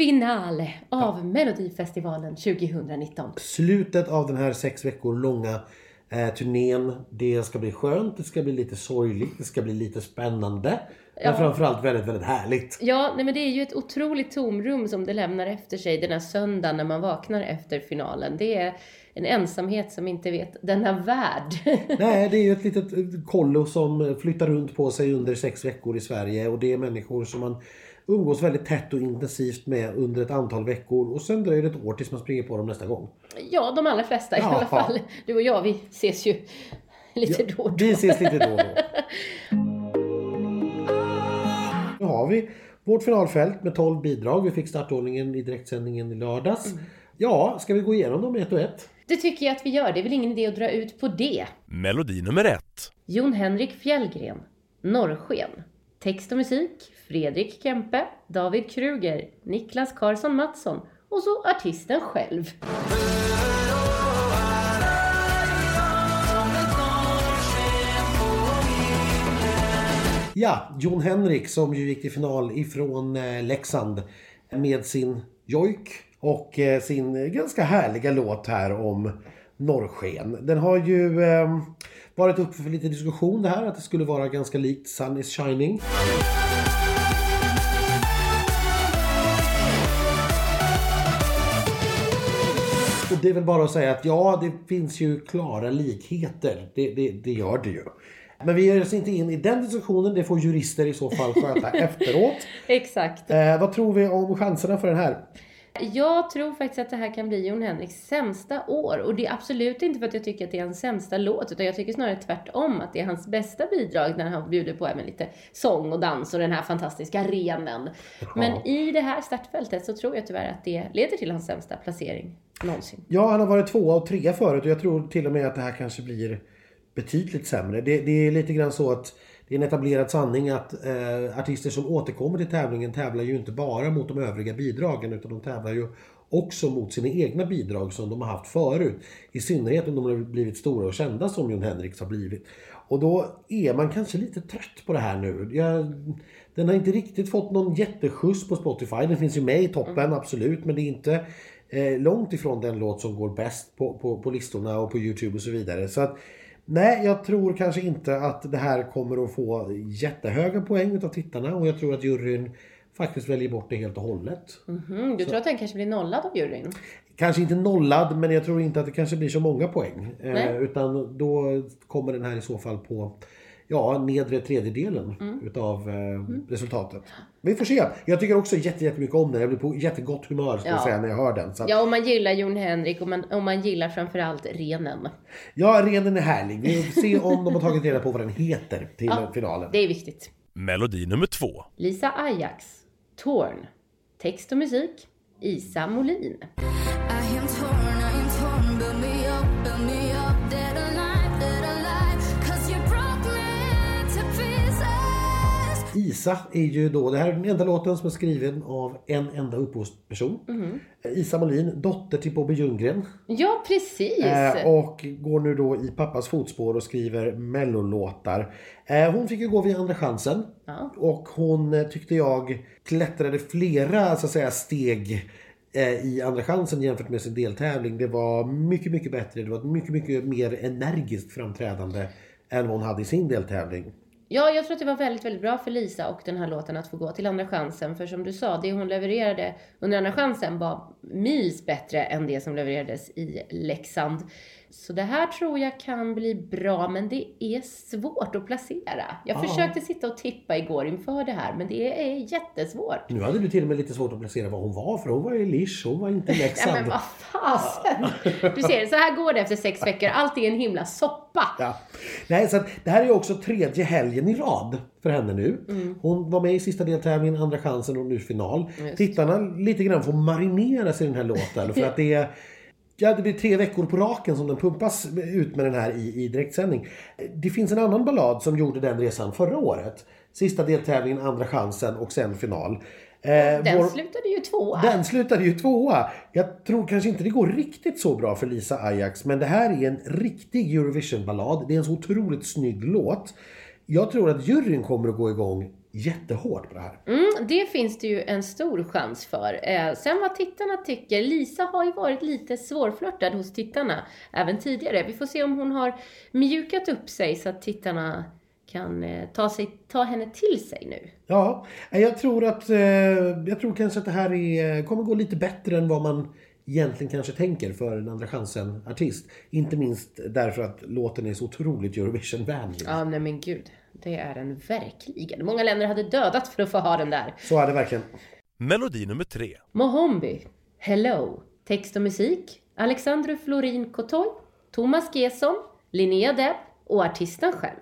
finale av Melodifestivalen 2019. Slutet av den här sex veckor långa eh, turnén. Det ska bli skönt, det ska bli lite sorgligt, det ska bli lite spännande. Men framförallt väldigt, väldigt härligt. Ja, nej men det är ju ett otroligt tomrum som det lämnar efter sig den här söndagen när man vaknar efter finalen. Det är en ensamhet som inte vet denna värld. Nej, det är ju ett litet kollo som flyttar runt på sig under sex veckor i Sverige och det är människor som man umgås väldigt tätt och intensivt med under ett antal veckor och sen dröjer det ett år tills man springer på dem nästa gång. ja, de allra flesta i Ja. alla fall. Du och jag, vi ses ju lite då och då. Vi ses lite då och då. Nu har vi vårt finalfält med 12 bidrag. Vi fick startordningen i direktsändningen i lördags. Ja, ska vi gå igenom dem ett och ett? Det tycker jag att vi gör. Det är väl ingen idé att dra ut på det. Melodi nummer ett. Jon Henrik Fjällgren, Norrsken. Text och musik, Fredrik Kempe, David Kruger, Niklas Karlsson Mattsson och så artisten själv. Ja, Jon Henrik som ju gick till final ifrån eh, Leksand med sin jojk och eh, sin ganska härliga låt här om norrsken. Den har ju eh, varit uppe för lite diskussion det här att det skulle vara ganska likt Sun is shining. Och det är väl bara att säga att ja, det finns ju klara likheter. Det, det, det gör det ju. Men vi ger oss inte in i den diskussionen. Det får jurister i så fall sköta efteråt. Exakt. Eh, vad tror vi om chanserna för den här? Jag tror faktiskt att det här kan bli Jon Henriks sämsta år. Och det är absolut inte för att jag tycker att det är hans sämsta låt, utan jag tycker snarare tvärtom att det är hans bästa bidrag när han bjuder på även lite sång och dans och den här fantastiska renen. Men i det här startfältet så tror jag tyvärr att det leder till hans sämsta placering någonsin. Ja, han har varit tvåa och trea förut och jag tror till och med att det här kanske blir betydligt sämre. Det, det är lite grann så att det är en etablerad sanning att eh, artister som återkommer till tävlingen tävlar ju inte bara mot de övriga bidragen utan de tävlar ju också mot sina egna bidrag som de har haft förut. I synnerhet om de har blivit stora och kända som Jon Henriks har blivit. Och då är man kanske lite trött på det här nu. Jag, den har inte riktigt fått någon jätteskjuts på Spotify. Den finns ju med i toppen, absolut. Men det är inte eh, långt ifrån den låt som går bäst på, på, på listorna och på Youtube och så vidare. Så att, nej, jag tror kanske inte att det här kommer att få jättehöga poäng utav tittarna. Och jag tror att juryn faktiskt väljer bort det helt och hållet. Mm, du tror att den kanske blir nollad av juryn? Kanske inte nollad, men jag tror inte att det kanske blir så många poäng. Eh, utan då kommer den här i så fall på ja, nedre tredjedelen utav eh, resultatet. Vi får se. Jag tycker också jätte, jättemycket om den. Jag blir på jättegott humör ska jag Ja. säga när jag hör den. Så att, Ja, om man gillar Jon Henrik och man, och man gillar framförallt renen. ja, renen är härlig. Vi får se om de har tagit reda på vad den heter till finalen. Det är viktigt. Melodi nummer två. Lisa Ajax, Torn. Text och musik, Isa Molin. Isa är ju då, det här är den enda låten som är skriven av en enda upphovsperson. Isa Molin, dotter till Bobby Ljunggren. Ja, precis. Eh, och går nu då i pappas fotspår och skriver mellolåtar. Eh, hon fick ju gå via Andra chansen. Ja. Och hon eh, tyckte jag klättrade flera så att säga steg i Andra chansen jämfört med sin deltävling. Det var mycket, mycket bättre. Det var ett mycket, mycket mer energiskt framträdande än vad hon hade i sin deltävling. Ja, jag tror att det var väldigt, väldigt bra för Lisa och den här låten att få gå till Andra chansen. För som du sa, det hon levererade under Andra chansen var mils bättre än det som levererades i Leksand. Så det här tror jag kan bli bra, men det är svårt att placera. Jag Ja. försökte sitta och tippa igår inför det här, men det är jättesvårt. Nu hade du till och med lite svårt att placera vad hon var för hon var i Lisch, hon var inte i Leksand. men vad fasen! Du ser, så här går det efter sex veckor. Allt är en himla soppa. Ja. Nej, så det här är också tredje helgen i rad för henne nu. Mm. Hon var med i sista deltävlingen, andra chansen och nu final. Tittarna lite grann får marinera sig i den här låten för att det är Ja, det blir tre veckor på raken som den pumpas ut med den här i, i direktsändning. Det finns en annan ballad som gjorde den resan förra året. Sista deltävlingen, andra chansen och sen final. Eh, Den vår- slutade ju tvåa. den slutade ju tvåa. Jag tror kanske inte det går riktigt så bra för Lisa Ajax, men det här är en riktig Eurovision-ballad. Det är en så otroligt snygg låt. Jag tror att juryn kommer att gå igång jättehårt på det här. Mm, det finns det ju en stor chans för. Eh, sen vad tittarna tycker. Lisa har ju varit lite svårflörtad hos tittarna även tidigare. Vi får se om hon har mjukat upp sig så att tittarna kan eh, ta, sig, ta henne till sig nu. Ja, jag tror att eh, jag tror kanske att det här är, kommer gå lite bättre än vad man egentligen kanske tänker för en Andra chansen-artist. Inte minst därför att låten är så otroligt Eurovision-vänlig. Ja, nej men gud. Det är den verkligen. Många länder hade dödat för att få ha den där. Så är det verkligen. Melodi nummer tre. Mohombi, Hello. Text och musik, Alexandru Florin Kotoy, Thomas Gesson, Linnea Deb och artisten själv.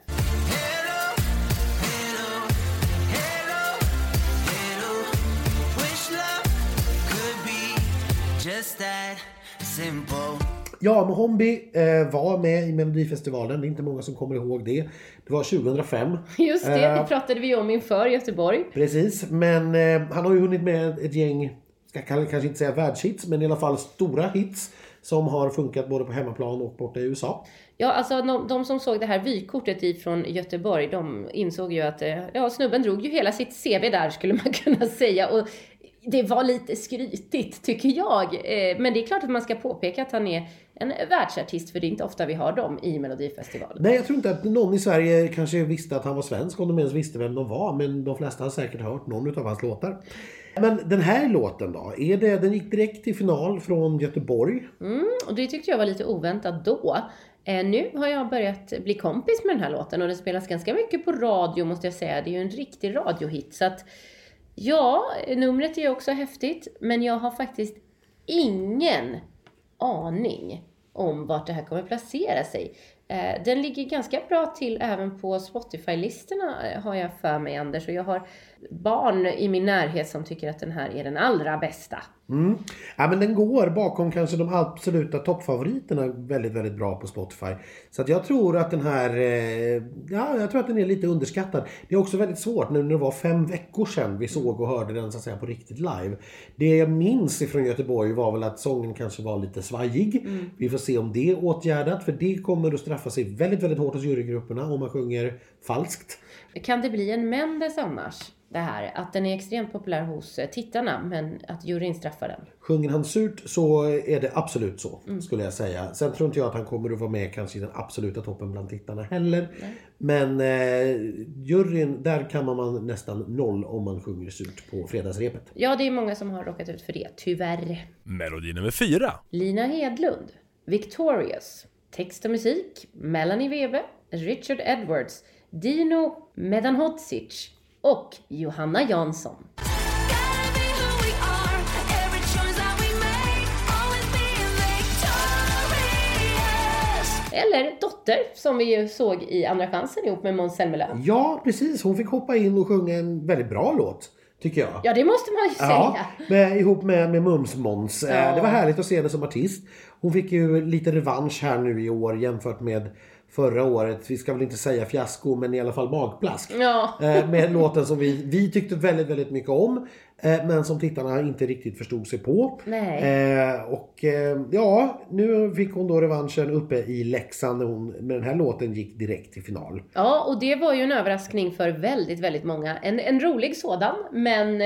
Just that simple. Ja, Mohombi eh, var med i Melodifestivalen. Det är inte många som kommer ihåg det. Det var 2005. Just det, Eh. det pratade vi om inför Göteborg. Precis, men eh, han har ju hunnit med ett gäng, ska kan- kanske inte säga världshits, men i alla fall stora hits. Som har funkat både på hemmaplan och borta i USA. Ja, alltså de, de som såg det här vykortet ifrån Göteborg, de insåg ju att eh, ja, snubben drog ju hela sitt CV där skulle man kunna säga. Och det var lite skrytigt tycker jag. Eh, Men det är klart att man ska påpeka att han är en världsartist, för det är inte ofta vi har dem i Melodifestivalen. Nej, jag tror inte att någon i Sverige kanske visste att han var svensk, om de ens visste vem de var. Men de flesta har säkert hört någon av hans låtar. Men den här låten då? Är det, den gick direkt till final från Göteborg. Och det tyckte jag var lite oväntat då. Eh, nu har jag börjat bli kompis med den här låten och den spelas ganska mycket på radio måste jag säga. Det är ju en riktig radiohit. Så att, ja, numret är ju också häftigt. Men jag har faktiskt ingen aning om vart det här kommer placera sig. Eh, den ligger ganska bra till även på Spotify-listorna eh, har jag för mig Anders. Och jag har barn i min närhet som tycker att den här är den allra bästa. Mm. Ja, men den går bakom kanske de absoluta toppfavoriterna väldigt, väldigt bra på Spotify. Så att jag tror att den här, eh, ja, jag tror att den är lite underskattad. Det är också väldigt svårt nu när det var fem veckor sedan vi såg och hörde den så att säga på riktigt live. Det jag minns ifrån Göteborg var väl att sången kanske var lite svajig. Vi får se om det är åtgärdat för det kommer att straffa sig väldigt, väldigt hårt hos jurygrupperna om man sjunger falskt. Kan det bli en Mendes annars? Det här att den är extremt populär hos eh, tittarna men att juryn straffar den. Sjunger han surt så är det absolut så skulle jag säga. Sen tror inte jag att han kommer att vara med kanske i den absoluta toppen bland tittarna heller. Men eh, juryn, där kan man nästan noll om man sjunger surt på fredagsrepet. Ja, det är många som har råkat ut för det, tyvärr. Melodi nummer fyra. Lina Hedlund, Victorious. Text och musik, Melanie Webe, Richard Edwards, Dino Medanhodzic och Johanna Jansson. Eller Dotter, som vi ju såg i Andra chansen ihop med Måns Zelmerlöw. Ja, precis. Hon fick hoppa in och sjunga en väldigt bra låt. Tycker jag. Ja, det måste man ju Ja, säga. med, ihop med, med Mums-Måns. Eh, Ja. Det var härligt att se henne som artist. Hon fick ju lite revansch här nu i år jämfört med förra året. Vi ska väl inte säga fiasko men i alla fall magplask. Ja. Eh, Med låten som vi, vi tyckte väldigt, väldigt mycket om. eh, Men som tittarna inte riktigt förstod sig på. Nej. Eh, och ja, nu fick hon då revanschen uppe i Leksand när hon med den här låten gick direkt till final. Ja, och det var ju en överraskning för väldigt, väldigt många. En, en rolig sådan, men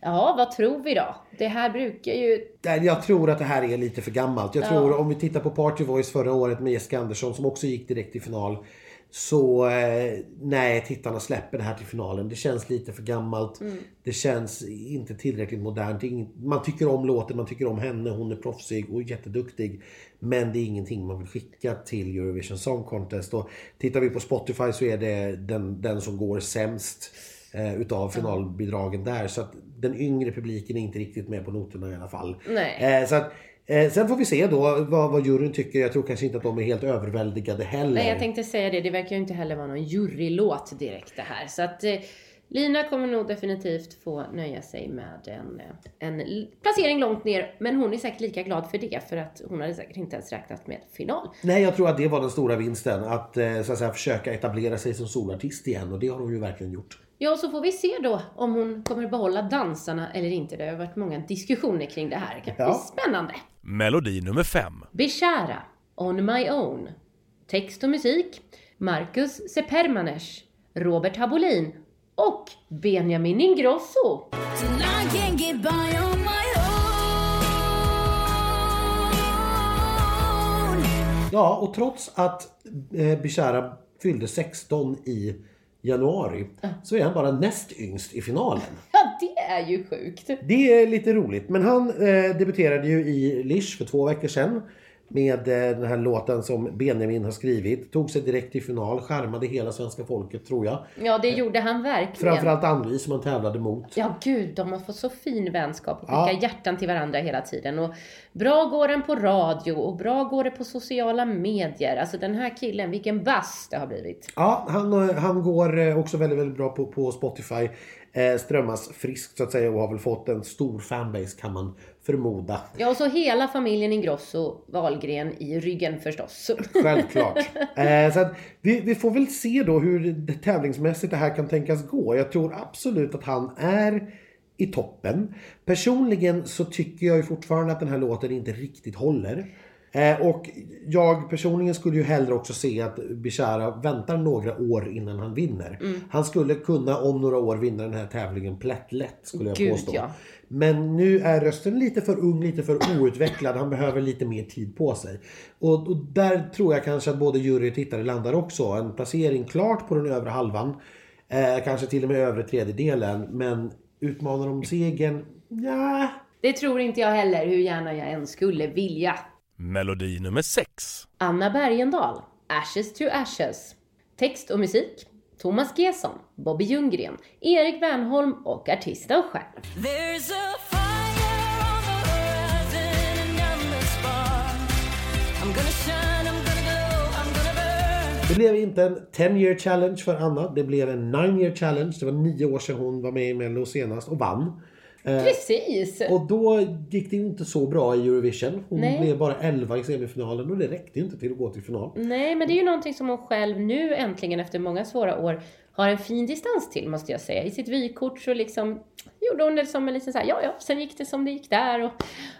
ja, vad tror vi då? Det här brukar ju... Jag tror att det här är lite för gammalt. Jag tror om vi tittar på Party Voice förra året med Jessica Andersson som också gick direkt till final. Så eh, nej, tittarna släpper det här till finalen. Det känns lite för gammalt. Det känns inte tillräckligt modernt. Man tycker om låten, man tycker om henne. Hon är proffsig och jätteduktig. Men det är ingenting man vill skicka till Eurovision Song Contest. Och tittar vi på Spotify så är det den, den som går sämst eh, utav finalbidragen där. Så att den yngre publiken är inte riktigt med på noterna i alla fall. Eh, så att, eh, sen får vi se då vad, vad juryn tycker. Jag tror kanske inte att de är helt överväldigade heller. Nej, jag tänkte säga det. Det verkar ju inte heller vara någon jurylåt direkt det här. Så att... Eh, Lina kommer nog definitivt få nöja sig med en, en l- placering långt ner. Men hon är säkert lika glad för det för att hon hade säkert inte ens räknat med final. Nej, jag tror att det var den stora vinsten. Att, eh, så att säga, försöka etablera sig som solartist igen och det har hon ju verkligen gjort. Ja, så får vi se då om hon kommer behålla dansarna eller inte. Det har varit många diskussioner kring det här. Det kan bli Ja. spännande. Melodi nummer 5. Bishara, On My Own. Text och musik, Marcus Sepermanes, Robert Habolin och Benjamin Ingrosso. Ja, och trots att eh, Bishara fyllde 16 i januari så är han bara näst yngst i finalen. Ja, det är ju sjukt. Det är lite roligt. Men han eh, debuterade ju i Lish för två veckor sedan. Med eh, den här låten som Benjamin har skrivit. Tog sig direkt till final. Charmade hela svenska folket tror jag. Ja, det gjorde han verkligen. Framförallt Ann-Louise som han tävlade mot. Ja, gud, de har fått så fin vänskap och Ja. skickar hjärtan till varandra hela tiden. Och bra går den på radio och bra går det på sociala medier. Alltså den här killen, vilken bass det har blivit. Ja, han, eh, han går eh, också väldigt, väldigt bra på, på Spotify. Eh, strömmas friskt så att säga och har väl fått en stor fanbase kan man förmoda. Ja, och så hela familjen Ingrosso, Wahlgren i ryggen förstås. Självklart. eh, så vi, vi får väl se då hur tävlingsmässigt det här kan tänkas gå. Jag tror absolut att han är i toppen. Personligen så tycker jag ju fortfarande att den här låten inte riktigt håller. Eh, och jag personligen skulle ju hellre också se att Bishara väntar några år innan han vinner. Han skulle kunna om några år vinna den här tävlingen plättlätt skulle jag Gud, påstå. ja. Men nu är rösten lite för ung, lite för outvecklad. Han behöver lite mer tid på sig. Och, och där tror jag kanske att både jury och tittare landar också. En placering klart på den övre halvan. Eh, kanske till och med övre tredjedelen. Men utmanar om segern? Ja. Det tror inte jag heller, hur gärna jag än skulle vilja. Melodi nummer 6. Anna Bergendahl, Ashes to Ashes. Text och musik, Thomas Gesson, Bobby Ljunggren, Erik Wernholm och artisten själv. Det blev inte en 10 year challenge för Anna. Det blev en 9 year challenge. Det var nio år sedan hon var med i Mello senast och vann. Precis! Och då gick det inte så bra i Eurovision. Hon Nej. blev bara 11 i semifinalen och det räckte ju inte till att gå till final. Nej, men det är ju någonting som hon själv nu äntligen efter många svåra år har en fin distans till måste jag säga. I sitt vykort så liksom gjorde hon det som en liten så här, ja ja, sen gick det som det gick där och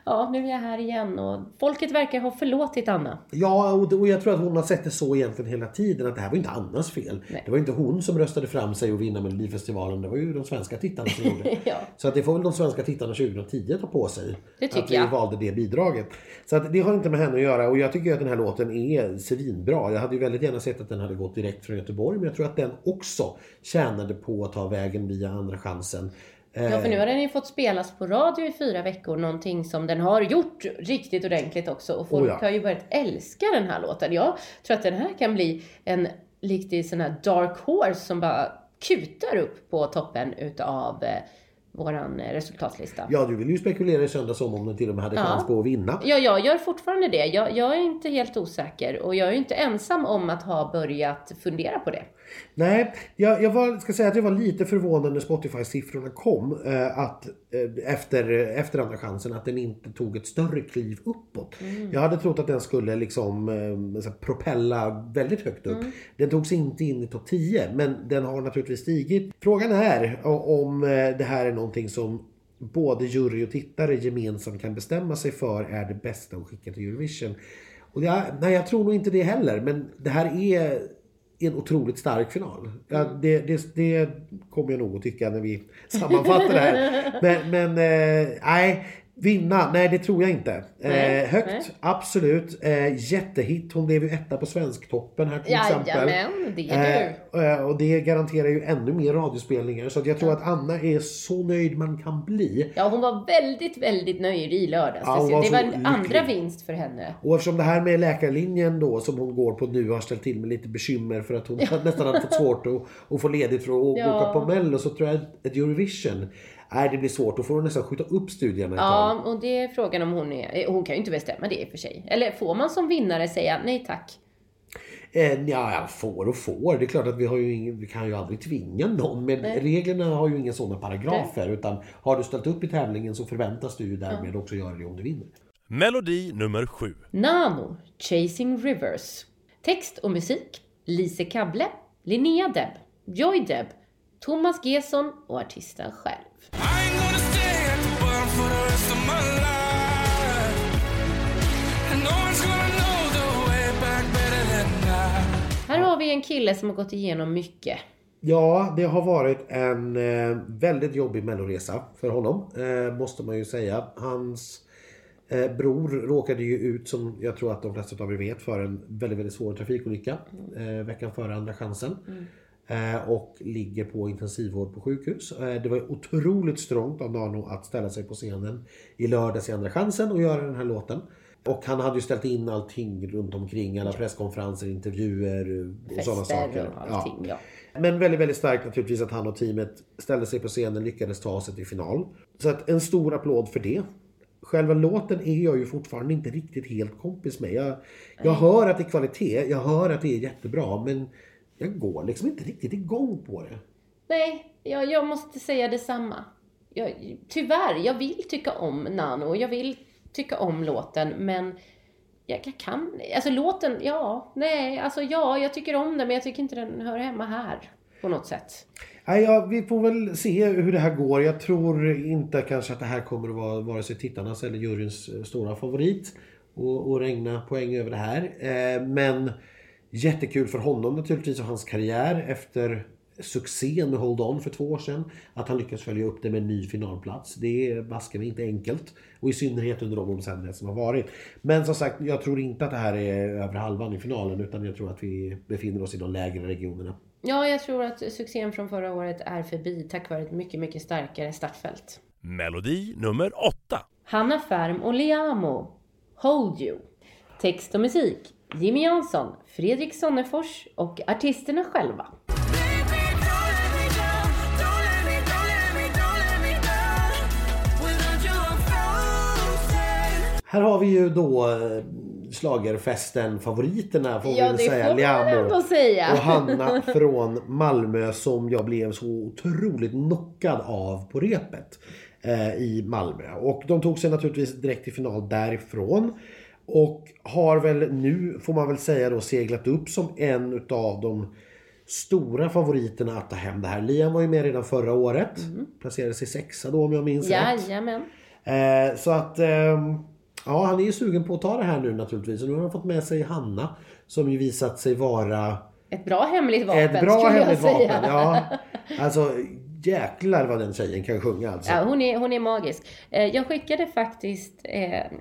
ja, nu är jag här igen och folket verkar ha förlåtit Anna. Ja, och, jag tror att hon har sett det så egentligen hela tiden att det här var inte Annas fel. Nej. Det var inte hon som röstade fram sig och vinna Melodifestivalen. Det var ju de svenska tittarna som gjorde det. Ja. Så att det får väl de svenska tittarna 2010 ta på sig. Det tycker att vi jag. valde det bidraget. Så att det har inte med henne att göra och jag tycker att den här låten är svinbra. Jag hade ju väldigt gärna sett att den hade gått direkt från Göteborg men jag tror att den också tjänade på att ta vägen via Andra chansen. Eh, Ja, för nu har den ju fått spelas på radio i fyra veckor, någonting som den har gjort riktigt ordentligt också. Och folk Oh ja. har ju börjat älska den här låten. Jag tror att den här kan bli en riktig sån här dark horse som bara kutar upp på toppen utav eh, våran eh, resultatlista. Ja, du vill ju spekulera i söndags om om den till och med hade Ja. chans på att vinna. Ja, jag gör fortfarande det. Jag, jag är inte helt osäker och jag är inte ensam om att ha börjat fundera på det. Nej, jag, jag var, ska säga att jag var lite förvånad när Spotify-siffrorna kom. Eh, att, eh, efter, efter andra chansen att den inte tog ett större kliv uppåt. Jag hade trott att den skulle liksom eh, propella väldigt högt upp. Den togs inte in i topp 10 men den har naturligtvis stigit. Frågan är om eh, det här är någonting som både jury och tittare gemensamt kan bestämma sig för är det bästa att skicka till Eurovision. Och jag, nej, jag tror nog inte det heller. Men det här är en otroligt stark final. Ja, det, det, det kommer jag nog att tycka när vi sammanfattar det här. Men, men eh, nej, vinna, nej det tror jag inte. Nej, Eh, högt, nej. absolut. Eh, jättehit, hon blev ju etta på Svensktoppen här till exempel. Jajamän, det är du. Eh, och det garanterar ju ännu mer radiospelningar. Så jag tror att Anna är så nöjd man kan bli. Ja, hon var väldigt, väldigt nöjd i lördags. Ja, det var det så var en andra vinst för henne. Och eftersom det här med läkarlinjen då som hon går på nu har ställt till med lite bekymmer för att hon nästan hade fått svårt att, att få ledigt för att Ja. åka på Mello så tror jag att Eurovision, nej det blir svårt. Då får hon nästan skjuta upp studierna ett tag. Ja, och det är frågan om hon är... Hon kan ju inte bestämma det i och för sig. Eller får man som vinnare säga nej tack? Eh, ja, ja, får och får. Det är klart att vi, har ju ingen, vi kan ju aldrig tvinga någon. Men Nej. reglerna har ju inga sådana paragrafer. Utan har du ställt upp i tävlingen så förväntas du ju därmed också göra det om du vinner. Melodi nummer 7. Nano, Chasing Rivers. Text och musik, Lise Kable, Linnea Deb, Joy Deb, Thomas Gesson och artisten själv. Här har vi en kille som har gått igenom mycket. Ja, det har varit en eh, väldigt jobbig melloresa för honom. Eh, måste man ju säga. Hans eh, bror råkade ju ut, som jag tror att de flesta av er vet, för en väldigt, väldigt svår trafikolycka. Veckan före Andra chansen. Eh, och ligger på intensivvård på sjukhus. Eh, det var otroligt strångt av Nano att ställa sig på scenen i lördags i Andra chansen och göra den här låten. Och han hade ju ställt in allting runt omkring, alla presskonferenser, intervjuer och sådana saker. och allting. Ja. Men väldigt, väldigt starkt naturligtvis att han och teamet ställde sig på scenen lyckades ta sig till final. Så att en stor applåd för det. Själva låten är jag ju fortfarande inte riktigt helt kompis med. Jag, jag hör att det är kvalitet, jag hör att det är jättebra men jag går liksom inte riktigt igång på det. Nej, jag, jag måste säga detsamma. Jag, tyvärr, jag vill tycka om Nano, jag vill tycka om låten, men jag, jag kan... Alltså låten, ja, nej, alltså ja, jag tycker om den, men jag tycker inte den hör hemma här på något sätt. Nej, ja, vi får väl se hur det här går. Jag tror inte kanske att det här kommer att vara vare sig tittarnas eller juryns eh, stora favorit. Och, och regna poäng över det här. Eh, men jättekul för honom naturligtvis och hans karriär efter succén med Hold On för två år sedan. Att han lyckas följa upp det med en ny finalplats. Det är basken inte enkelt. Och i synnerhet under de omständigheter som har varit. Men som sagt, jag tror inte att det här är över halvan i finalen. Utan jag tror att vi befinner oss i de lägre regionerna. Ja, jag tror att succén från förra året är förbi tack vare ett mycket, mycket starkare startfält. Melodi nummer 8. Hanna Färm och Liamo, Hold You. Text och musik, Jimmy Jansson, Fredrik Sonnefors och artisterna själva. Här har vi ju då eh, schlagerfesten favoriterna får vi Ja, väl det säga. får Liamo säga. och Hanna från Malmö som jag blev så otroligt knockad av på repet eh, i Malmö. Och de tog sig naturligtvis direkt till final därifrån. Och har väl nu, får man väl säga då, seglat upp som en utav de stora favoriterna att ta hem det här. Liam var ju med redan förra året. Placerade sig sexa då om jag minns rätt. Jajamän. Eh, så att ehm, ja, han är ju sugen på att ta det här nu naturligtvis. Och nu har han fått med sig Hanna som ju visat sig vara Ett bra hemligt vapen ett bra hemligt jag säga. vapen. Ja, alltså jäklar vad den tjejen kan sjunga alltså. Ja, hon, är, hon är magisk. Eh, Jag skickade faktiskt eh,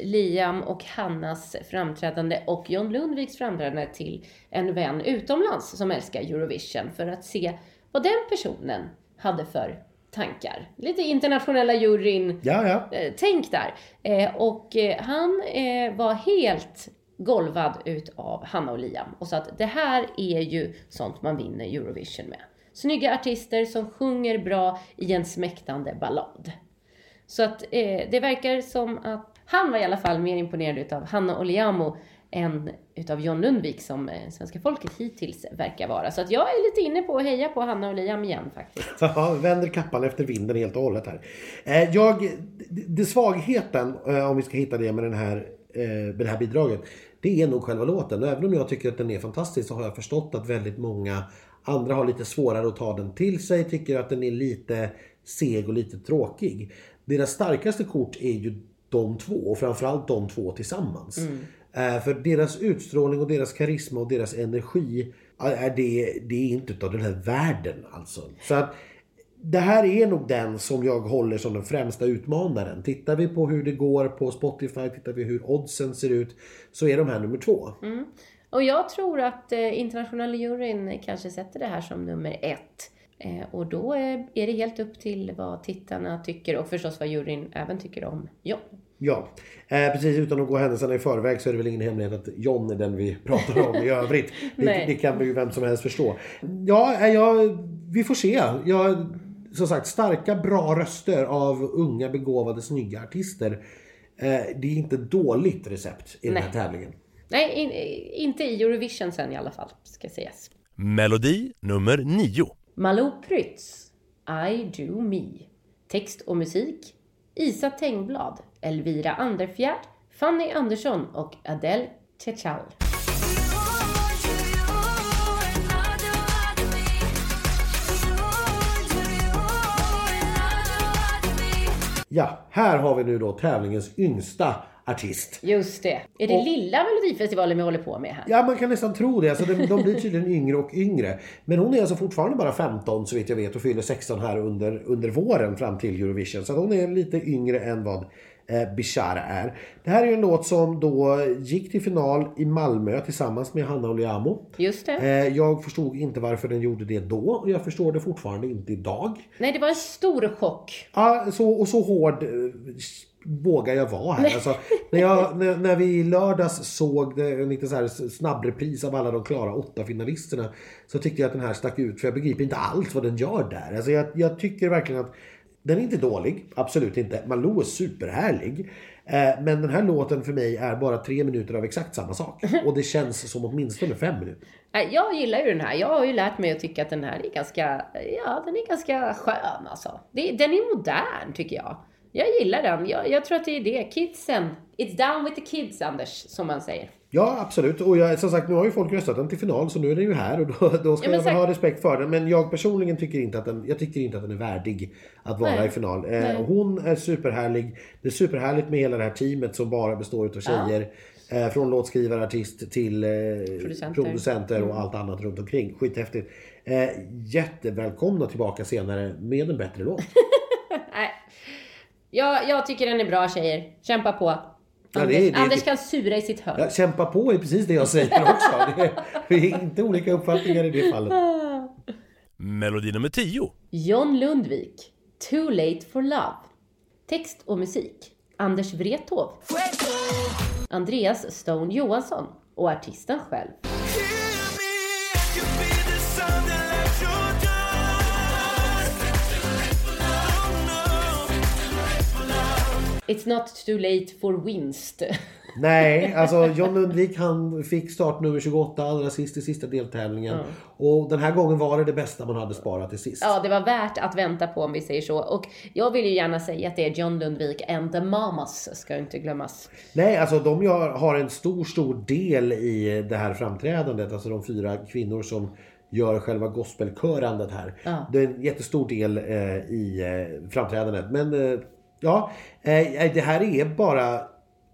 Liam och Hannas framträdande och John Lundviks framträdande till en vän utomlands som älskar Eurovision för att se vad den personen hade för tankar. Lite internationella juryn Ja, ja. eh, tänk där. Eh, och eh, han var helt golvad utav Hanna och Liam och sa att det här är ju sånt man vinner Eurovision med. Snygga artister som sjunger bra i en smäktande ballad. Så att eh, det verkar som att han var i alla fall mer imponerad utav Hanna och än utav John Lundvik som eh, svenska folket hittills verkar vara. Så att jag är lite inne på att heja på Hanna och Liam igen faktiskt. Ja, vänder kappan efter vinden helt och hållet här. Eh, jag, det, svagheten, eh, om vi ska hitta det med, den här, med det här bidraget, det är nog själva låten. Och även om jag tycker att den är fantastisk så har jag förstått att väldigt många andra har lite svårare att ta den till sig, tycker att den är lite seg och lite tråkig. Deras starkaste kort är ju de två och framförallt de två tillsammans. Eh, För deras utstrålning och deras karisma och deras energi är det, det är inte utav den här världen alltså. Så att det här är nog den som jag håller som den främsta utmanaren. Tittar vi på hur det går på Spotify, tittar vi hur oddsen ser ut, så är de här nummer två. Och jag tror att eh, internationella juryn kanske sätter det här som nummer ett. Eh, och då är det helt upp till vad tittarna tycker och förstås vad juryn även tycker om John. Ja, eh, precis utan att gå händelserna i förväg så är det väl ingen hemlighet att John är den vi pratar om i övrigt. Det, Nej. det kan ju vem som helst förstå. Ja, eh, jag, vi får se. Jag, som sagt, starka bra röster av unga begåvade snygga artister. Eh, det är inte dåligt recept i den här Nej. tävlingen. Nej, in, inte i Eurovision sen i alla fall, ska sägas. Melodi nummer 9. Malou Prytz, I do me. Text och musik, Isa Tengblad, Elvira Anderfjärd, Fanny Andersson och Adele Techal. Ja, här har vi nu då tävlingens yngsta artist. Just det. Är det Och- lilla Melodifestivalen vi håller på med här? Ja, man kan nästan tro det. Alltså, de, de blir tydligen yngre och yngre. Men hon är alltså fortfarande bara 15 så vitt jag vet och fyller 16 här under, under våren fram till Eurovision. Så hon är lite yngre än vad eh, Bishara är. Det här är ju en låt som då gick till final i Malmö tillsammans med Hanna Oliamo. Just det. Eh, jag förstod inte varför den gjorde det då och jag förstår det fortfarande inte idag. Nej, det var en stor chock. Ja, så, och så hård eh, vågar jag vara här. Alltså, när, jag, när, när vi i lördags såg det, en liten så här snabbrepris av alla de klara åtta finalisterna så tyckte jag att den här stack ut för jag begriper inte alls vad den gör där. Alltså, jag, jag tycker verkligen att den är inte dålig, absolut inte. Malou är superhärlig. Eh, men den här låten för mig är bara tre minuter av exakt samma sak. Och det känns som åtminstone fem minuter. Nej, Jag gillar ju den här. Jag har ju lärt mig att tycka att den här är ganska, ja, den är ganska skön alltså. Den är modern tycker jag. Jag gillar den. Jag, jag tror att det är det. Kidsen. It's down with the kids, Anders, som man säger. Ja absolut och jag, som sagt nu har ju folk röstat den till final så nu är den ju här och då, då ska Ja, jag väl ha respekt för den. Men jag personligen tycker inte att den, jag tycker inte att den är värdig att vara Nej. i final. Eh, hon är superhärlig. Det är superhärligt med hela det här teamet som bara består av tjejer. Eh, från låtskrivare, artist till eh, Producenter. producenter och allt annat runt omkring. Skithäftigt. Eh, jättevälkomna tillbaka senare med en bättre låt. Nej. Jag, jag tycker den är bra tjejer. Kämpa på. Ja, Anders, det är- det Anders kan sura i sitt hörn. Ja, kämpa på är precis det jag säger också. Det är, det är inte olika uppfattningar i det fallet. Melodi nummer 10. John Lundvik. Too late for love. Text och musik. Anders Wrethov. Andreas Stone Johansson. Och artisten själv. It's not too late for winst. Nej, alltså John Lundvik han fick startnummer 28 allra sist i sista deltävlingen. Och den här gången var det det bästa man hade sparat till sist. Ja, det var värt att vänta på om vi säger så. Och jag vill ju gärna säga att det är John Lundvik and the Mamas, ska inte glömmas. Nej, alltså de har en stor, stor del i det här framträdandet. Alltså de fyra kvinnor som gör själva gospelkörandet här. Ja. Det är en jättestor del eh, i eh, framträdandet. Men eh, ja, eh, det här är bara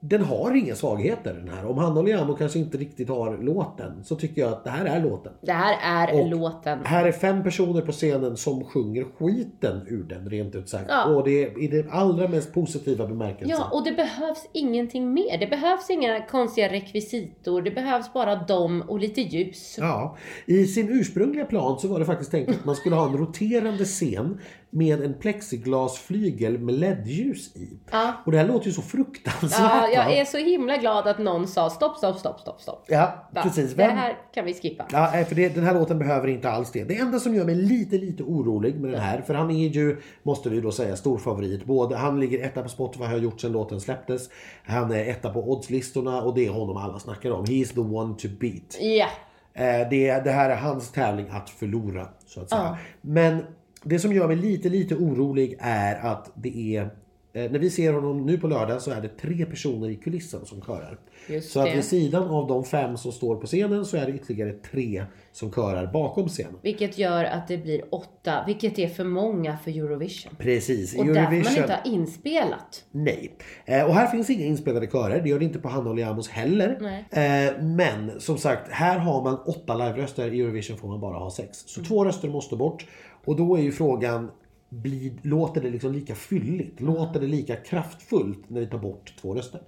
den har inga svagheter den här. Om Hanna Liamo kanske inte riktigt har låten så tycker jag att det här är låten. Det här är Och låten. Här är fem personer på scenen som sjunger skiten ur den rent ut sagt. Ja. Och det är i det allra mest positiva bemärkelsen. Ja, och det behövs ingenting mer. Det behövs inga konstiga rekvisitor. Det behövs bara dem och lite ljus. Ja, i sin ursprungliga plan så var det faktiskt tänkt att man skulle ha en roterande scen med en plexiglasflygel med LED-ljus i. Ja. Och det här låter ju så fruktansvärt. Ja, jag är så himla glad att någon sa stopp, stopp, stopp, stopp, stopp. Ja, Va? precis. Det Vem... här kan vi skippa. Ja, för det, den här låten behöver inte alls det. Det enda som gör mig lite, lite orolig med den här, för han är ju, måste vi då säga, stor favorit. Både, han ligger etta på Spotify, har gjort sedan låten släpptes. Han är etta på oddslistorna och det är honom alla snackar om. He is the one to beat. Ja. Eh, det, det här är hans tävling att förlora, så att säga. Ja. Men det som gör mig lite, lite orolig är att det är när vi ser honom nu på lördag så är det tre personer i kulissen som körar. Just så att vid sidan av de fem som står på scenen så är det ytterligare tre som körar bakom scenen. Vilket gör att det blir åtta, vilket är för många för Eurovision. Precis, Och där får man Eurovision. inte ha inspelat. Nej. Eh, och här finns inga inspelade körer. Det gör det inte på Hanna och Liamos heller. Nej. Eh, men som sagt, här har man åtta live-röster. I Eurovision får man bara ha sex. Så två röster måste bort. Och då är ju frågan, blir, låter det liksom lika fylligt? Låter det lika kraftfullt när vi tar bort två röster?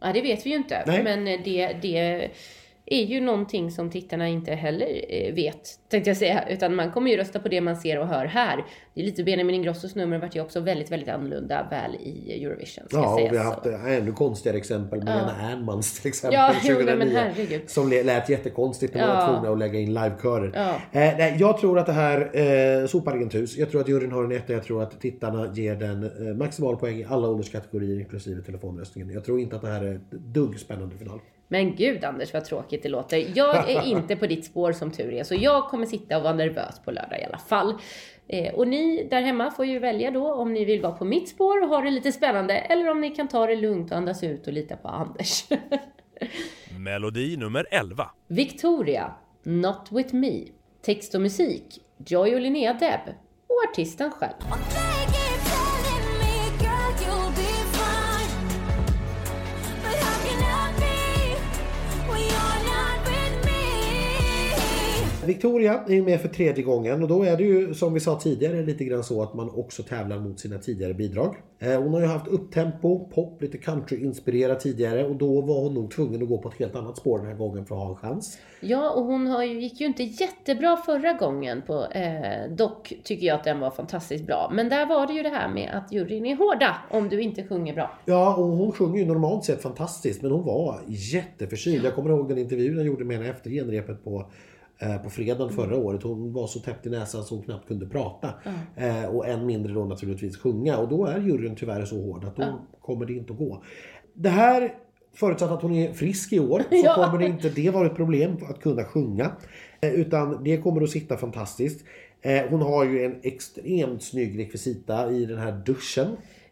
Ja, det vet vi ju inte. Nej. Men det, det är ju någonting som tittarna inte heller eh, vet, tänkte jag säga. Utan man kommer ju rösta på det man ser och hör här. Det är lite Benjamin Ingrossos nummer vart ju också väldigt, väldigt annorlunda väl i Eurovision. Ja, och vi har haft eh, ännu konstigare exempel. Lena Ernmans till exempel. Ja, jo, nej, 2009, men herregud. Som lät- jättekonstigt när man Ja. var tvungna att lägga in livekörer. Ja. Eh, jag tror att det här eh, sopar rent hus. Jag tror att juryn har en etta. Jag tror att tittarna ger den eh, maximal poäng i alla ålderskategorier inklusive telefonröstningen. Jag tror inte att det här är ett dugg spännande final. Men gud Anders vad tråkigt det låter. Jag är inte på ditt spår som tur är, så jag kommer sitta och vara nervös på lördag i alla fall. Eh, och ni där hemma får ju välja då om ni vill vara på mitt spår och ha det lite spännande eller om ni kan ta det lugnt och andas ut och lita på Anders. Melodi nummer 11. Victoria, Not With Me. Text och musik, Joy och Linnea Deb. Och artisten själv. Victoria är med för tredje gången och då är det ju som vi sa tidigare lite grann så att man också tävlar mot sina tidigare bidrag. Eh, Hon har ju haft upptempo, pop, lite country-inspirerat tidigare och då var hon nog tvungen att gå på ett helt annat spår den här gången för att ha en chans. Ja, och hon har ju, gick ju inte jättebra förra gången. På, eh, dock tycker jag att den var fantastiskt bra. Men där var det ju det här med att juryn är hårda om du inte sjunger bra. Ja, och hon sjunger ju normalt sett fantastiskt men hon var jätteförkyld. Jag kommer ihåg den intervjun jag gjorde med henne efter genrepet på på fredagen förra året. Hon var så täppt i näsan så hon knappt kunde prata. Eh, och än mindre då naturligtvis sjunga. Och då är juryn tyvärr så hård att då kommer det inte att gå. Det här, förutsatt att hon är frisk i år, så Ja. kommer det inte det vara ett problem att kunna sjunga. Eh, utan det kommer att sitta fantastiskt. Eh, hon har ju en extremt snygg rekvisita i den här duschen.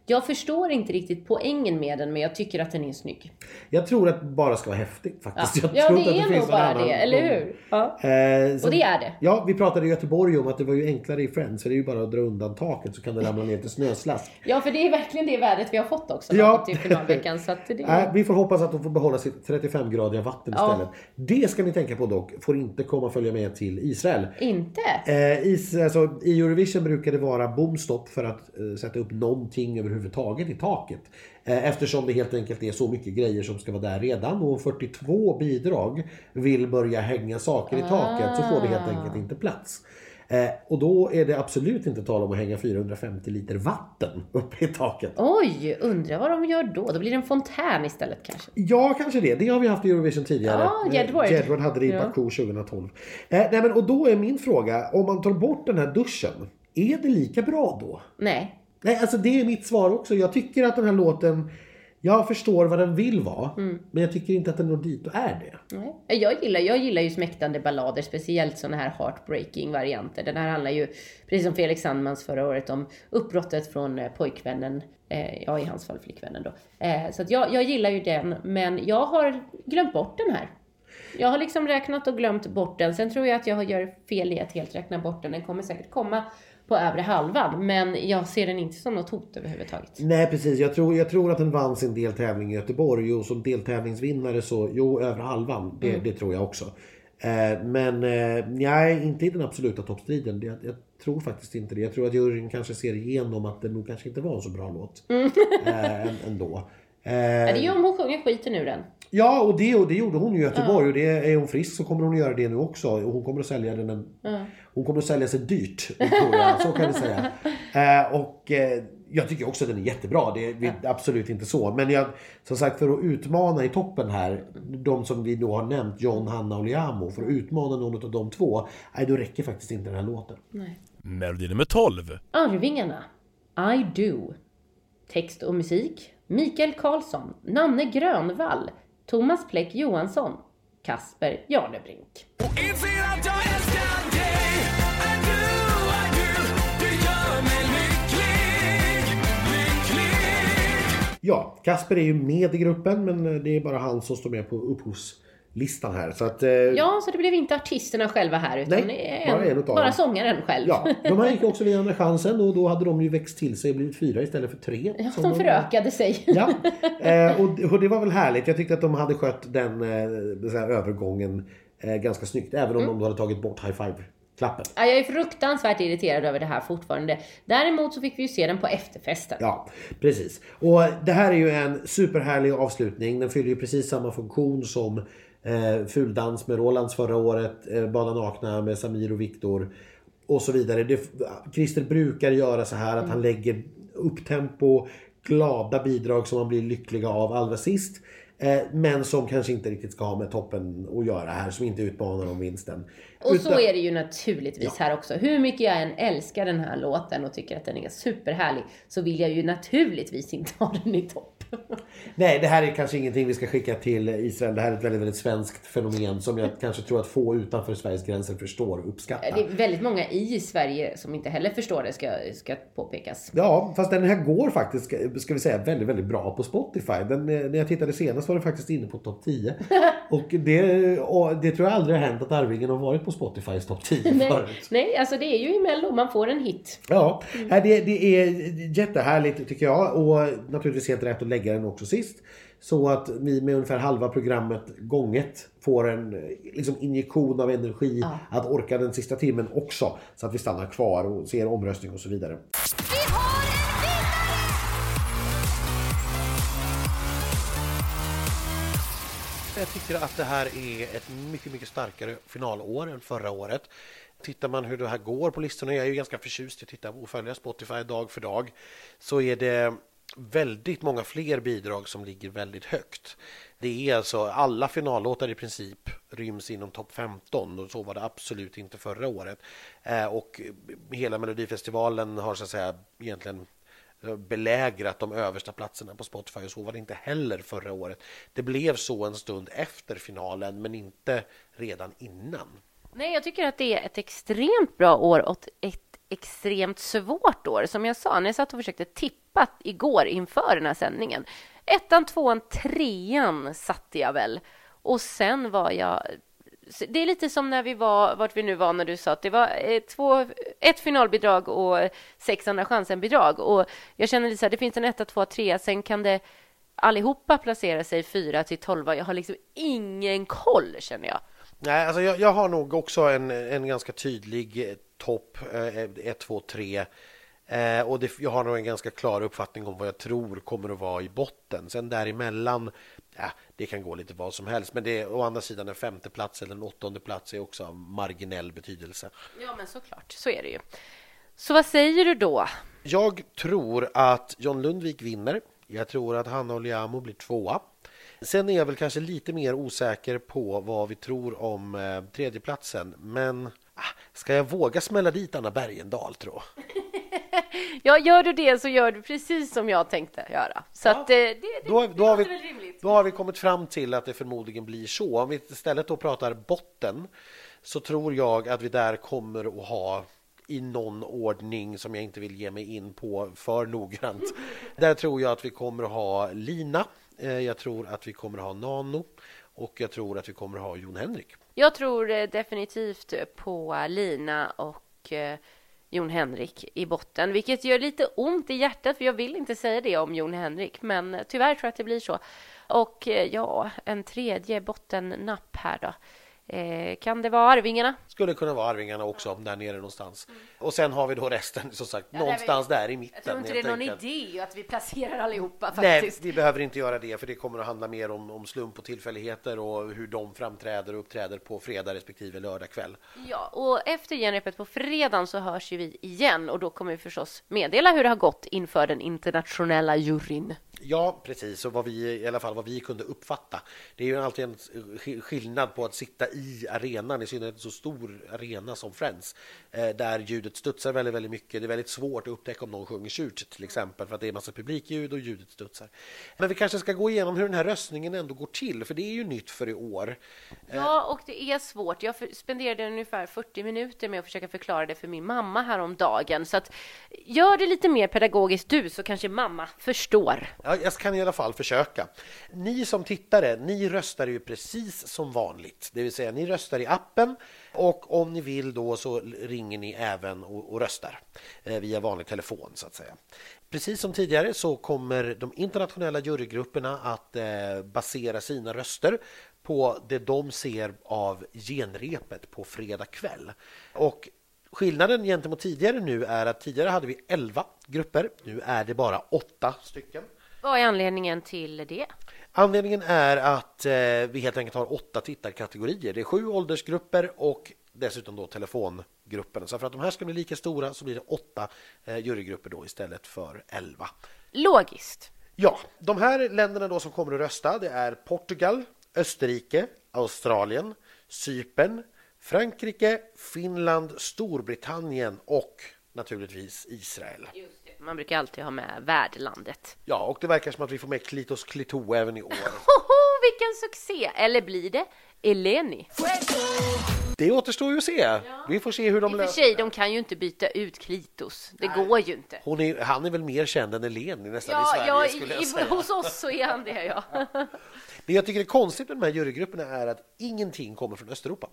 Jag förstår inte riktigt poängen med den, men jag tycker att den är snygg. Jag tror att det bara ska vara häftigt Ja, faktiskt. Jag ja det är finns nog bara det, eller hur? Ja. Eh, så- Och det är det. Ja, vi pratade i Göteborg om att det var ju enklare i Friends. För det är ju bara att dra undan taket så kan det ramla ner till snöslask. Ja, för det är verkligen det värdet vi har fått också Ja. ja. finalveckan. Så att det Nej, vi får hoppas att de får behålla sitt 35-gradiga vatten Ja. istället. Det ska ni tänka på dock, får inte komma och följa med till Israel. Inte? Eh, is, alltså, I Eurovision brukar det vara bomstopp för att eh, sätta upp någonting överhuvudtaget i taket. Eh, eftersom det helt enkelt är så mycket grejer som ska vara där redan. Och om 42 bidrag vill börja hänga saker i taket så får det helt enkelt inte plats. Eh, och då är det absolut inte tal om att hänga 450 liter vatten uppe i taket. Oj, undrar vad de gör då? Då blir det en fontän istället kanske? Ja, kanske det. Det har vi haft i Eurovision tidigare. Ja, Jedward. Eh, Jedward hade det i Ja. Baku 2012. Eh, nej, men, och då är min fråga, om man tar bort den här duschen, är det lika bra då? Nej. Nej, alltså det är mitt svar också. Jag tycker att den här låten, jag förstår vad den vill vara, Mm. men jag tycker inte att den når dit och är det. Nej. Jag gillar, jag gillar ju smäktande ballader, speciellt sådana här heartbreaking varianter. Den här handlar ju, precis som Felix Sandmans förra året, om uppbrottet från eh, pojkvännen. Eh, ja, i hans fall flickvännen då. Eh, så att jag, jag gillar ju den, men jag har glömt bort den här. Jag har liksom räknat och glömt bort den. Sen tror jag att jag gör fel i att helt räkna bort den. Den kommer säkert komma på övre halvan, men jag ser den inte som något hot överhuvudtaget. Nej precis, jag tror, jag tror att den vann sin deltävling i Göteborg och som deltävlingsvinnare så, jo över halvan, det, Mm. det tror jag också. Eh, men eh, nej, inte i den absoluta toppstriden. Det, jag tror faktiskt inte det. Jag tror att juryn kanske ser igenom att det nog kanske inte var en så bra låt. Eh, än- ändå. Eh. Ja, det är ju om hon sjunger skiten ur den. Ja, och det, och det gjorde hon i Göteborg. Och det, är hon frisk så kommer hon att göra det nu också. Och hon kommer att sälja den en, Hon kommer att sälja sig dyrt, tror jag. Så kan vi säga. Eh, och eh, jag tycker också att den är jättebra. Det är vi- absolut inte så. Men jag, som sagt, för att utmana i toppen här, de som vi då har nämnt, John, Hanna och Liamo. För att utmana någon av de två, nej, då räcker faktiskt inte den här låten. Melodi nummer 12. Arvingarna. I do. Text och musik. Mikael Karlsson. Nanne Grönvall. Thomas Pleck Johansson. Kasper Jarnebrink. Ja, Kasper är ju med i gruppen men eh, det är bara han som står med på upphovslistan här. Så att, eh, Ja, så det blev inte artisterna själva här utan Nej, en, bara en bara dem. sångaren själv. Ja, de här gick också via Andra chansen och då hade de ju växt till sig och blivit fyra istället för tre. Ja, som de förökade sig. Ja, eh, och, och det var väl härligt. Jag tyckte att de hade skött den eh, övergången eh, ganska snyggt. Även om de då hade tagit bort high five-klappen. Ja, jag är fruktansvärt irriterad över det här fortfarande. Däremot så fick vi ju se den på efterfesten. Ja, precis. Och det här är ju en superhärlig avslutning. Den fyller ju precis samma funktion som eh, Fuldans med Rolands förra året, eh, Bada nakna med Samir och Viktor och så vidare. Det, Christer brukar göra så här att han lägger upp tempo, glada bidrag som man blir lyckliga av allra sist. Eh, men som kanske inte riktigt ska ha med toppen att göra här, som inte utmanar om vinsten. Och Utan- så är det ju naturligtvis här också. Hur mycket jag än älskar den här låten och tycker att den är superhärlig så vill jag ju naturligtvis inte ha den i topp. Nej, det här är kanske ingenting vi ska skicka till Israel. Det här är ett väldigt, väldigt svenskt fenomen som jag kanske tror att få utanför Sveriges gränser förstår och uppskattar. Det är väldigt många i Sverige som inte heller förstår det, ska, ska påpekas. Ja, fast den här går faktiskt, ska- ska vi säga, väldigt, väldigt bra på Spotify. Den, eh, när jag tittade senast var den faktiskt inne på topp 10. Och det, och det tror jag aldrig har hänt att Arvingen har varit på Spotifys topp 10 Nej, förut. nej, alltså det är ju i Mello man får en hit. Ja, nej, det, det är jättehärligt tycker jag och naturligtvis helt rätt att lägga den också sist. Så att vi med ungefär halva programmet gånget får en eh, liksom, injektion av energi att orka den sista timmen också. Så att vi stannar kvar och ser omröstning och så vidare. Jag tycker att det här är ett mycket, mycket starkare finalår än förra året. Tittar man hur det här går på listorna, jag är ju ganska förtjust i att titta och följa Spotify dag för dag, så är det väldigt många fler bidrag som ligger väldigt högt. Det är alltså alla finallåtar i princip ryms inom topp 15 och så var det absolut inte förra året. Eh, och hela Melodifestivalen har så att säga egentligen belägrat de översta platserna på Spotify och så var det inte heller förra året. Det blev så en stund efter finalen men inte redan innan. Nej, jag tycker att det är ett extremt bra år och ett extremt svårt år. Som jag sa, när jag satt och försökte tippa igår inför den här sändningen. Ettan, tvåan, trean satte jag väl. Och sen var jag... Det är lite som när vi var, vart vi nu var när du sa att det var eh, två, ett finalbidrag och sex andra chansen-bidrag. Och jag känner lite så här, det finns en etta, två, trea, sen kan det allihopa placera sig fyra till tolva. Jag har liksom ingen koll, känner jag. Nej, alltså jag, jag har nog också en, en ganska tydlig eh, topp, eh, ett, två, tre. 3. Och det, jag har nog en ganska klar uppfattning om vad jag tror kommer att vara i botten. Sen däremellan, ja, det kan gå lite vad som helst. Men det är å andra sidan en femte plats eller en åttonde plats är också av marginell betydelse. Ja, men såklart. Så är det ju. Så vad säger du då? Jag tror att John Lundvik vinner. Jag tror att Hanna Oliamo blir tvåa. Sen är jag väl kanske lite mer osäker på vad vi tror om eh, tredjeplatsen. Men ah, ska jag våga smälla dit Anna Bergendahl tror jag? Ja, gör du det så gör du precis som jag tänkte göra. Så att, eh, det, det, Då, då, har vi, då har vi kommit fram till att det förmodligen blir så. Om vi istället då pratar botten så tror jag att vi där kommer att ha i någon ordning som jag inte vill ge mig in på för noggrant. Där tror jag att vi kommer att ha Lina. Eh, Jag tror att vi kommer att ha Nano och jag tror att vi kommer att ha Jon Henrik. Jag tror eh, definitivt på Lina och Jon Henrik i botten, vilket gör lite ont i hjärtat, för jag vill inte säga det om Jon Henrik, men tyvärr tror jag att det blir så. Och eh, ja, en tredje bottennapp här då. Eh, kan det vara Arvingarna? Skulle kunna vara Arvingarna också, där nere någonstans. Och sen har vi då resten, som sagt, någonstans där i mitten. Jag tror inte det är någon enkelt. idé att vi placerar allihopa Nej, faktiskt. vi behöver inte göra det för det kommer att handla mer om, om slump och tillfälligheter och hur de framträder och uppträder på fredag respektive lördag kväll. Ja, och efter genrepet på fredagen så hörs ju vi igen och då kommer vi förstås meddela hur det har gått inför den internationella juryn. Ja, precis. Och vad vi, i alla fall vad vi kunde uppfatta. Det är ju alltid en sk- skillnad på att sitta i arenan, i synnerhet en så stor arena som Friends, eh, där ljudet studsar väldigt, väldigt mycket. Det är väldigt svårt att upptäcka om någon sjunger surt till exempel, för att det är massa publikljud och ljudet studsar. Men vi kanske ska gå igenom hur den här röstningen ändå går till, för det är ju nytt för i år. Ja, och det är svårt. Jag spenderade ungefär 40 minuter med att försöka förklara det för min mamma häromdagen. Så att gör det lite mer pedagogiskt du, så kanske mamma förstår. Ja, jag kan i alla fall försöka. Ni som tittare, ni röstar ju precis som vanligt. Det vill säga, ni röstar i appen och om ni vill då så ringer ni även och, och röstar eh, via vanlig telefon så att säga. Precis som tidigare så kommer de internationella jurygrupperna att eh, basera sina röster på det de ser av genrepet på fredag kväll. Och Skillnaden gentemot tidigare nu är att tidigare hade vi 11 grupper, nu är det bara 8 stycken. Vad är anledningen till det? Anledningen är att eh, vi helt enkelt har åtta tittarkategorier. Det är sju åldersgrupper och dessutom då telefongruppen. Så för att de här ska bli lika stora så blir det åtta eh, jurygrupper då istället för elva. Logiskt. Ja, de här länderna då som kommer att rösta det är Portugal, Österrike, Australien, Cypern, Frankrike, Finland, Storbritannien och naturligtvis Israel. Man brukar alltid ha med värdlandet. Ja, och det verkar som att vi får med Klitos Klito även i år. Hoho, vilken succé! Eller blir det Eleni? Det återstår ju att se. Vi får se hur de I och för löser sig, de kan ju inte byta ut Klitos. Det går ju inte. Hon är, han är väl mer känd än Eleni nästan i Sverige ja skulle jag säga. hos oss så är han det, ja. Det jag tycker är konstigt med de här jurygrupperna är att ingenting kommer från Östeuropa.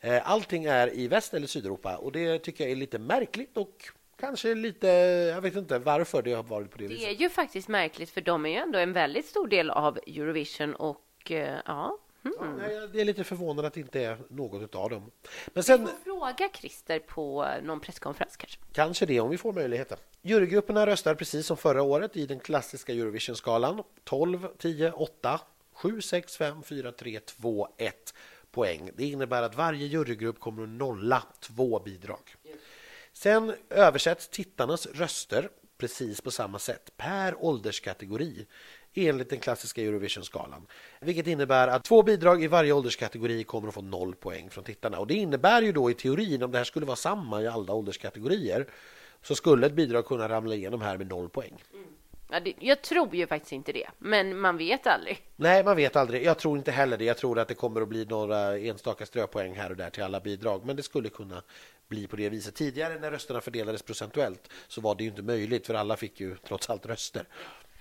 Eh, Allting är i Väst eller Sydeuropa och det tycker jag är lite märkligt och kanske lite, jag vet inte varför det har varit på det, Det är viset. ju faktiskt märkligt, för de är ju ändå en väldigt stor del av Eurovision och eh, ja. Mm. Ja, Det är lite förvånande att det inte är något av dem. Men sen Fråga Christer på någon presskonferens kanske. kanske det om vi får möjligheten. Jurygrupperna röstar precis som förra året i den klassiska Eurovision-skalan. 12, 10, 8, 7, 6, 5, 4, 3, 2, 1 poäng. Det innebär att varje jurygrupp kommer att nolla två bidrag. Sen översätts tittarnas röster precis på samma sätt per ålderskategori enligt den klassiska Eurovision-skalan. Vilket innebär att två bidrag i varje ålderskategori kommer att få noll poäng från tittarna. Och det innebär ju då i teorin, om det här skulle vara samma i alla ålderskategorier, så skulle ett bidrag kunna ramla igenom här med noll poäng. Mm. Ja, det, jag tror ju faktiskt inte det, men man vet aldrig. Nej, man vet aldrig. Jag tror inte heller det. Jag tror att det kommer att bli några enstaka ströpoäng här och där till alla bidrag. Men det skulle kunna bli på det viset. Tidigare när rösterna fördelades procentuellt så var det ju inte möjligt för alla fick ju trots allt röster.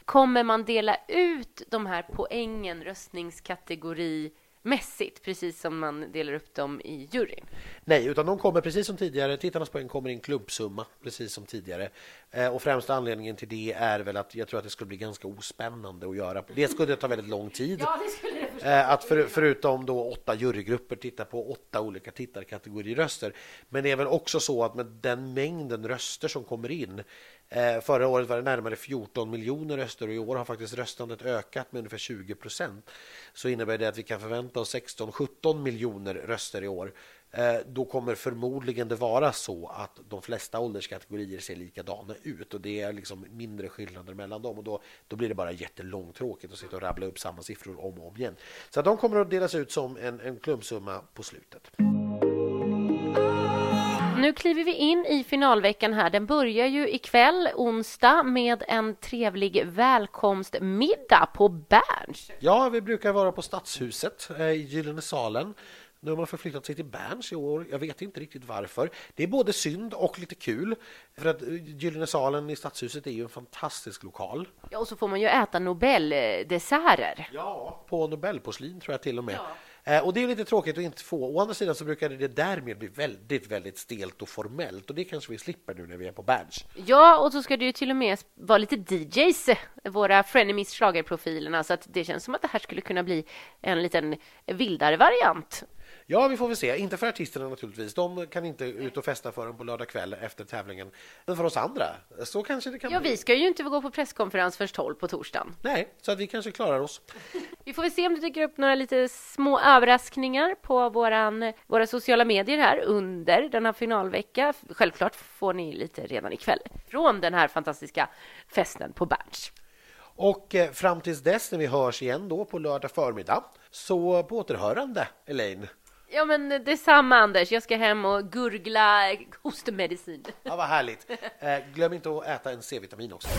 Kommer man dela ut de här poängen röstningskategorimässigt, precis som man delar upp dem i juryn? Nej, utan de kommer precis som tidigare. Tittarnas poäng kommer i en klubbsumma, precis som tidigare. Eh, och främsta anledningen till det är väl att jag tror att det skulle bli ganska ospännande att göra. Det skulle ta väldigt lång tid. Eh, Att för, förutom då åtta jurygrupper titta på åtta olika tittarkategorieröster. Men det är väl också så att med den mängden röster som kommer in Eh, förra året var det närmare 14 miljoner röster och i år har faktiskt röstandet ökat med ungefär 20 procent. Så innebär det att vi kan förvänta oss 16-17 miljoner röster i år. Eh, Då kommer förmodligen det vara så att de flesta ålderskategorier ser likadana ut och det är liksom mindre skillnader mellan dem och då, då blir det bara jättelångtråkigt att sitta och rabbla upp samma siffror om och om igen. Så att de kommer att delas ut som en, en klumpsumma på slutet. Nu kliver vi in i finalveckan här. Den börjar ju ikväll, onsdag, med en trevlig välkomstmiddag på Berns. Ja, vi brukar vara på Stadshuset eh, i Gyllene salen. Nu har man förflyttat sig till Berns i år. Jag vet inte riktigt varför. Det är både synd och lite kul. För att eh, Gyllene salen i Stadshuset är ju en fantastisk lokal. Ja, och så får man ju äta Nobeldesserter. Ja, på Nobelporslin tror jag till och med. Eh, Och det är lite tråkigt att inte få. Å andra sidan så brukar det därmed bli väldigt, väldigt stelt och formellt. Och det kanske vi slipper nu när vi är på Berns. Ja, och så ska det ju till och med vara lite DJs, eh, våra frenemies schlagerprofilerna, så att det känns som att det här skulle kunna bli en liten vildare variant. Ja, vi får väl se. Inte för artisterna naturligtvis. De kan inte ut och festa förrän på lördag kväll efter tävlingen. Men för oss andra, så kanske det kan Ja, bli. vi ska ju inte gå på presskonferens först 12 på torsdagen. Nej, så att vi kanske klarar oss. Vi får väl se om det dyker upp några lite små överraskningar på våran, våra sociala medier här under denna finalvecka. Självklart får ni lite redan ikväll från den här fantastiska festen på Berns. Och eh, fram tills dess när vi hörs igen då på lördag förmiddag, så på återhörande, Elaine. Ja, men detsamma Anders. Jag ska hem och gurgla hostmedicin. Ja, vad härligt. Eh, glöm inte att äta en C-vitamin också.